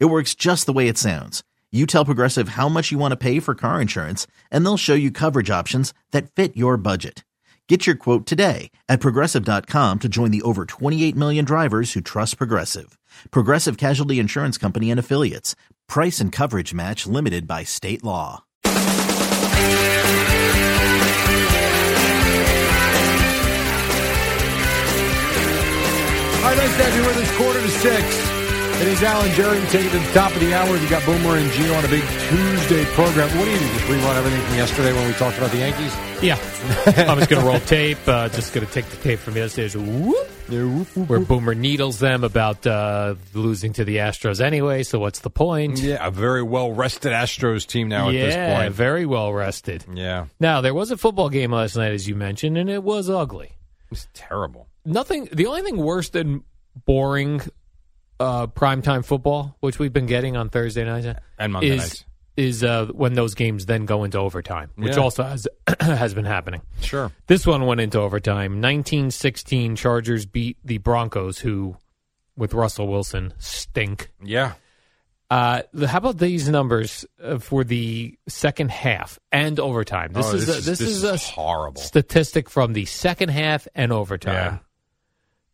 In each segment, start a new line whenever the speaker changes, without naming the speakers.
It works just the way it sounds. You tell Progressive how much you want to pay for car insurance, and they'll show you coverage options that fit your budget. Get your quote today at progressive.com to join the over 28 million drivers who trust Progressive. Progressive Casualty Insurance Company and Affiliates. Price and coverage match limited by state law.
Right, nice to have you with us. Quarter to six. It is Alan Jerry taking it to the top of the hour. We got Boomer and Gio on a big Tuesday program. What do you do? Just rerun everything from yesterday when we talked about the Yankees?
Yeah. I'm just going to roll tape. Uh, just going to take the tape from yesterday's whoop, where Boomer needles them about uh, losing to the Astros anyway. So what's the point?
Yeah, a very well rested Astros team now
yeah,
at this point.
very well rested.
Yeah,
Now there was a football game last night, as you mentioned, and it was ugly.
It was terrible.
Nothing. The only thing worse than boring uh, primetime football, which we've been getting on Thursday nights
And Monday
is,
nights.
is uh, when those games then go into overtime, which
Yeah.
also has has been happening.
Sure.
This one went into overtime. 1916 Chargers beat the Broncos, who, with Russell Wilson, stink.
Yeah.
Uh, how about these numbers uh, for the second half and overtime? This
Oh,
is
this
a,
is-
this,
this
is
is
a
horrible.
statistic from the second half and overtime.
Yeah.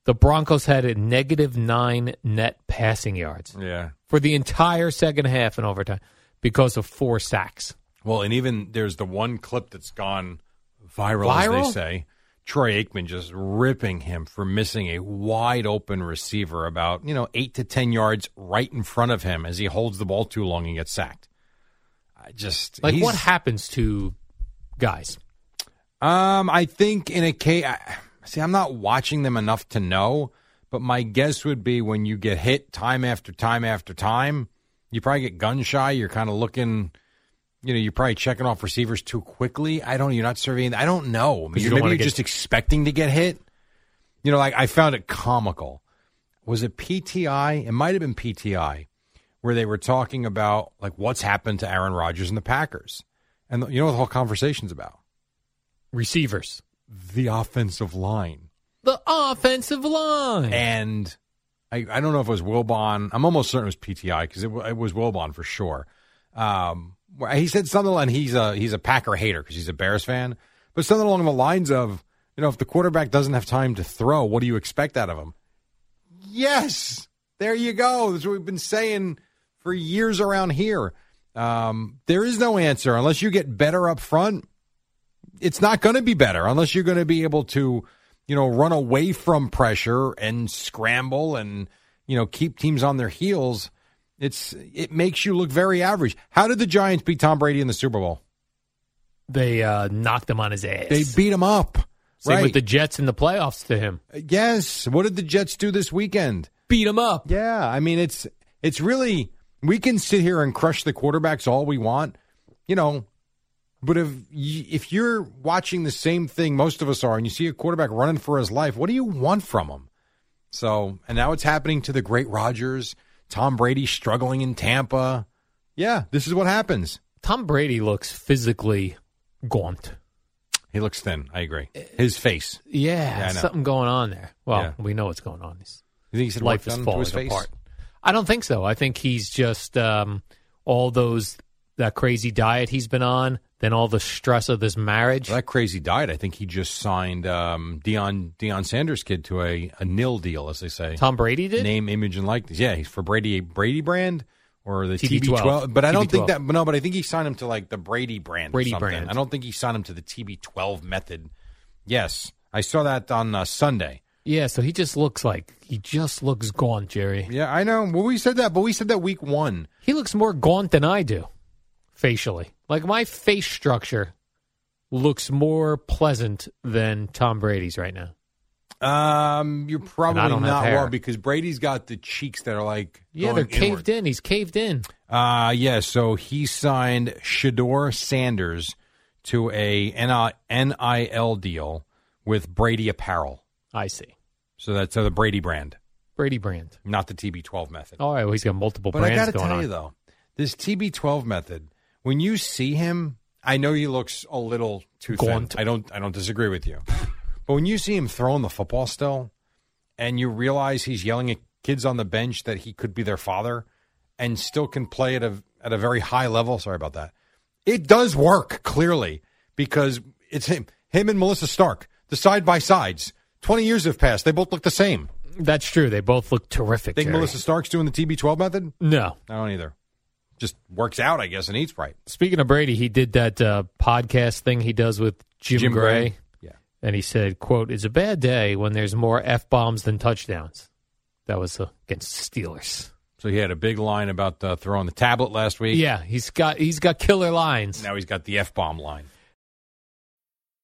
The Broncos had a negative nine net passing yards
Yeah.
for the entire second half and overtime because of four sacks.
Well, and even there's the one clip that's gone viral,
Viral?
as they say. Troy Aikman just ripping him for missing a wide open receiver about, you know, eight to 10 yards right in front of him as he holds the ball too long and gets sacked. I just.
Like,
he's-
what happens to guys?
Um, I think in a case, see, I'm not watching them enough to know, but my guess would be when you get hit time after time after time, you probably get gun shy. You're kind of looking, you know, you're probably checking off receivers too quickly. I don't, know, you're not surveying. I don't know. Mean,
you don't
maybe you're
get-
just expecting to get hit. You know, like I found it comical. Was it PTI? It might have been PTI, where they were talking about like what's happened to Aaron Rodgers and the Packers, and you know what the whole conversation's about
Receivers.
The offensive line.
The offensive line.
And I, I don't know if it was Wilbon. I'm almost certain it was PTI because it, it was Wilbon for sure. Um, he said something like he's a he's a Packer hater because he's a Bears fan, but something along the lines of, you know, if the quarterback doesn't have time to throw, what do you expect out of him? Yes, there you go. That's what we've been saying for years around here. Um, there is no answer unless you get better up front it's not going to be better unless you're going to be able to, you know, run away from pressure and scramble and, you know, keep teams on their heels. It's it makes you look very average. How did the Giants beat Tom Brady in the Super Bowl?
they uh, knocked him on his ass.
They beat him up.
Same
right.
with the Jets in the playoffs to him.
yes. What did the Jets do this weekend?
Beat him up.
Yeah, I mean it's it's really we can sit here and crush the quarterbacks all we want, you know, but if y- if you're watching the same thing most of us are, and you see a quarterback running for his life, what do you want from him? So, and now it's happening to the great Rodgers, Tom Brady struggling in Tampa. Yeah, this is what happens.
Tom Brady looks physically gaunt.
He looks thin. I agree. His face.
Yeah,
Yeah,
something going on there. Well,
Yeah.
we know what's going on. He's,
You think he's
life is falling apart. I don't think so. I think he's just um, all those that crazy diet he's been on, then all the stress of this marriage.
That crazy diet. I think he just signed um, Deion Deion Sanders' kid to a, a NIL deal, as they say.
Tom Brady did.
name, image, and likeness. Yeah, he's for Brady Brady brand or the
TB12.
TB12. But I don't think
TB12.
that. But no, but I think he signed him to like the Brady brand. or
Brady
something.
brand.
I don't think he signed him to the TB12 method. Yes, I saw that on uh, Sunday.
Yeah, so he just looks like he just looks gaunt, Jerry.
Yeah, I know. Well, we said that, but we said that week one.
He looks more gaunt than I do, facially. Like my face structure looks more pleasant than Tom Brady's right now.
Um, you're probably not wrong because Brady's got the cheeks that are like
Yeah, they're caved
inward.
in. He's caved in.
Uh, yeah, so he signed Shedeur Sanders to a NIL deal with Brady Apparel.
I see.
So that's uh, the Brady brand,
Brady brand.
not the TB12 method.
All right, well, he's got multiple
but I
brands
got to
going
tell
on.
you, though, this TB12 method, when you see him, I know he looks a little too
Gaunt.
thin. I don't, I don't disagree with you. but when you see him throwing the football still, and you realize he's yelling at kids on the bench that he could be their father, and still can play at a at a very high level. Sorry about that. It does work clearly because it's him, him and Melissa Stark, the side by sides. Twenty years have passed. They both look the same.
That's true. They both look terrific.
Think
Jerry.
Melissa Stark's doing the TB12 method?
No.
I don't either. Just works out, I guess, and eats right.
Speaking of Brady, he did that uh, podcast thing he does with Jim,
Jim
Gray,
Gray. Yeah.
and he said, "quote It's a bad day when there's more f bombs than touchdowns." That was uh, against the Steelers.
So he had a big line about uh, throwing the tablet last week.
Yeah, he's got he's got killer lines.
Now he's got the F bomb line.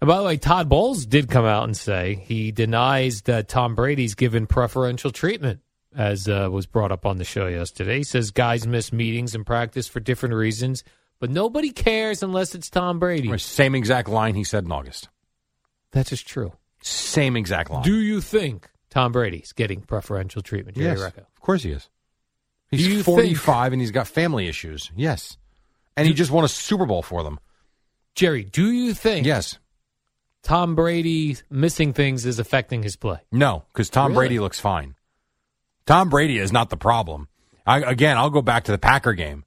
And by the way, Todd Bowles did come out and say he denies that Tom Brady's given preferential treatment, as uh, was brought up on the show yesterday. He says guys miss meetings and practice for different reasons, but nobody cares unless it's Tom Brady.
Same exact line he said in August.
That is just true.
Same exact line.
Do you think Tom Brady's getting preferential treatment, Jerry
yes,
Recco?
of course he is.
Do
He's 45 and he's got family issues. Yes. And he just won a Super Bowl for them.
Jerry, do you think
Yes.
Tom Brady missing things is affecting his play?
No, because Tom
Really?
Brady looks fine. Tom Brady is not the problem. I, again, I'll go back to the Packer game.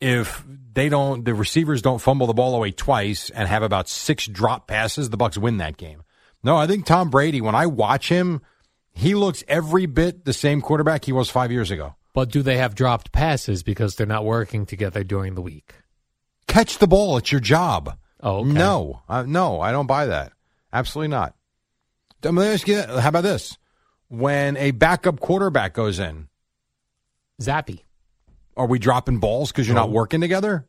If they don't, the receivers don't fumble the ball away twice and have about six drop passes, the Bucs win that game. No, I think Tom Brady. When I watch him, he looks every bit the same quarterback he was five years ago.
But do they have dropped passes because they're not working together during the week?
Catch the ball; it's your job.
Oh, okay.
No, uh, no, I don't buy that. Absolutely not. Let me ask you, how about this? When a backup quarterback goes in,
Zappe.
are we dropping balls because you're not working together?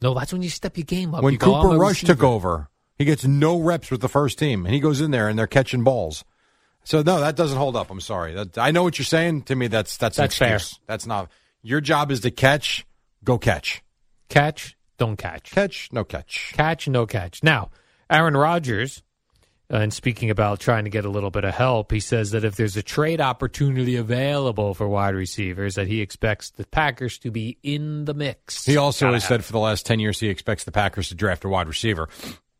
No, that's when you step your game up.
when
You
Cooper
I'm a
Rush took over, he gets no reps with the first team, and he goes in there and they're catching balls. So no, that doesn't hold up. I'm sorry. That, I know what you're saying. To me, that's that's
That's fair.
That's not your job. Is to catch. Go catch.
catch, don't catch.
Catch. No catch.
Catch, no catch. Now, Aaron Rodgers, uh, and speaking about trying to get a little bit of help, he says that if there's a trade opportunity available for wide receivers, that he expects the Packers to be in the mix.
He also
Gotta
has said for the last ten years he expects the Packers to draft a wide receiver.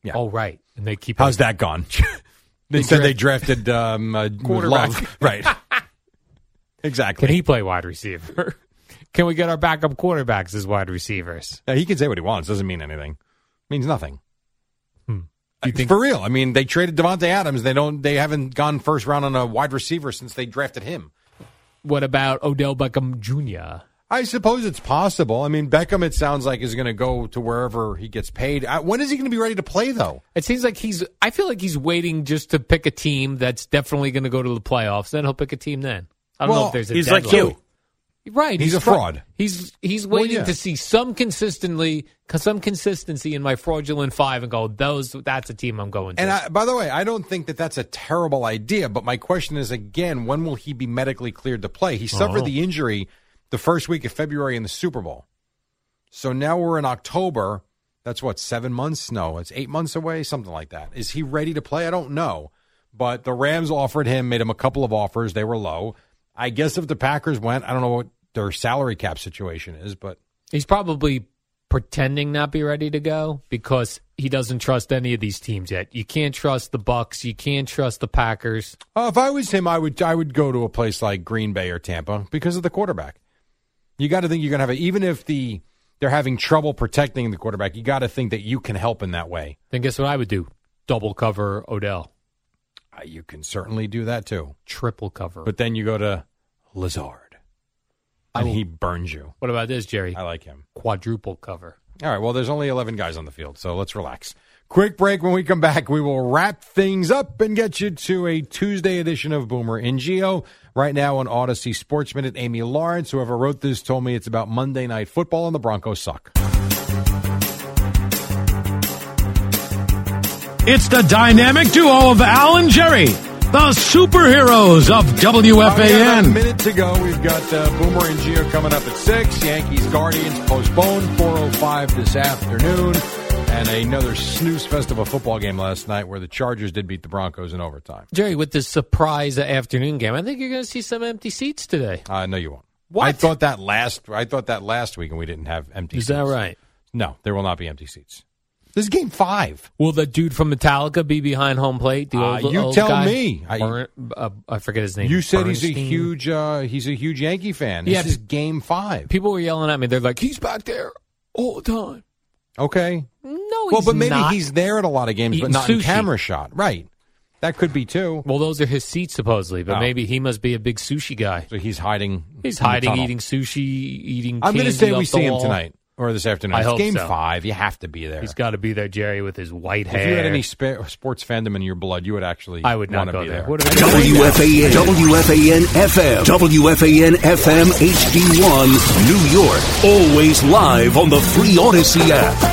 Yeah.
Oh, right. And they keep
How's that gone? they said they drafted um, uh,
Quarterback.
Love. right? exactly.
Can he play wide receiver? Can we get our backup quarterbacks as wide receivers?
Yeah, he can say what he wants. Doesn't mean anything. Means nothing.
You think
for real? I mean, they traded Davante Adams. They don't. They haven't gone first round on a wide receiver since they drafted him.
what about Odell Beckham Jr.?
I suppose it's possible. I mean, Beckham. It sounds like is going to go to wherever he gets paid. Uh, When is he going to be ready to play, though?
It seems like he's. I feel like he's waiting just to pick a team that's definitely going to go to the playoffs. Then he'll pick a team. Then I don't know if there's a
he's like you.
Right,
He's a
fra-
fraud.
He's he's
Well,
waiting
yeah.
to see some consistently some consistency in my fraudulent five and go. Those that's a team I'm going to.
And I, by the way, I don't think that that's a terrible idea. But my question is again, when will he be medically cleared to play? He suffered
Oh.
the injury the first week of February in the Super Bowl. So now we're in October. That's what seven months? No, it's eight months away, something like that. Is he ready to play? I don't know. But the Rams offered him, made him a couple of offers. They were low. I guess if the Packers went, I don't know what their salary cap situation is, but
he's probably pretending not be ready to go because he doesn't trust any of these teams yet. You can't trust the Bucs. You can't trust the Packers.
Uh, if I was him, I would I would go to a place like Green Bay or Tampa because of the quarterback. You got to think you're going to have a, even if the they're having trouble protecting the quarterback. You got to think that you can help in that way.
Then guess what I would do? Double cover Odell,
Uh, you can certainly do that too.
triple cover.
But then you go to Lazard. And
I-
he burns you.
What about this, Jerry?
I like him.
Quadruple cover.
All right. Well, there's only 11 guys on the field, so let's relax. Quick break. When we come back, we will wrap things up and get you to a Tuesday edition of Boomer and Gio. Right now on Audacy Sports Minute, Amy Lawrence, whoever wrote this, told me it's about Monday Night Football and the Broncos suck.
It's the dynamic duo of Al and Jerry, the superheroes of
All right, we a minute to go. We've got uh, Boomer and Gio coming up at 6. Yankees Guardians postponed 4.05 this afternoon. And another snooze fest of a football game last night where the Chargers did beat the Broncos in overtime.
Jerry, with this surprise afternoon game, I think you're going to see some empty seats today.
Uh, no, you won't.
What?
I thought that last. I thought that last week, and we didn't have empty.
Is
seats.
that right?
No, there will not be empty seats. This is game five.
Will the dude from Metallica be behind home plate? The
Uh,
old,
you
old
tell
guy?
me. I-
Bur- uh, I forget his name.
You said he's a huge. Uh, he's a huge Yankee fan. This
Yeah,
is game five.
People were yelling at me. They're like, "He's back there all the time."
Okay.
No,
well, but maybe he's there at a lot of games, but not in
sushi.
camera shot. Right. That could be too.
Well, those are his seats supposedly, but
Oh.
maybe he must be a big sushi guy.
So he's hiding.
He's
in
hiding, eating sushi, eating.
I'm going to say we see him tonight or this afternoon.
I
it's
hope
game
so.
five. You have to be there.
He's got to be there, Jerry, with his white hair.
if you had any spa- sports fandom in your blood, you would actually.
I would not
wanna
go
be
there.
there.
What are they doing?
WFAN, WFAN FM, WFAN FM HD1, New York. Always live on the free Audacy app.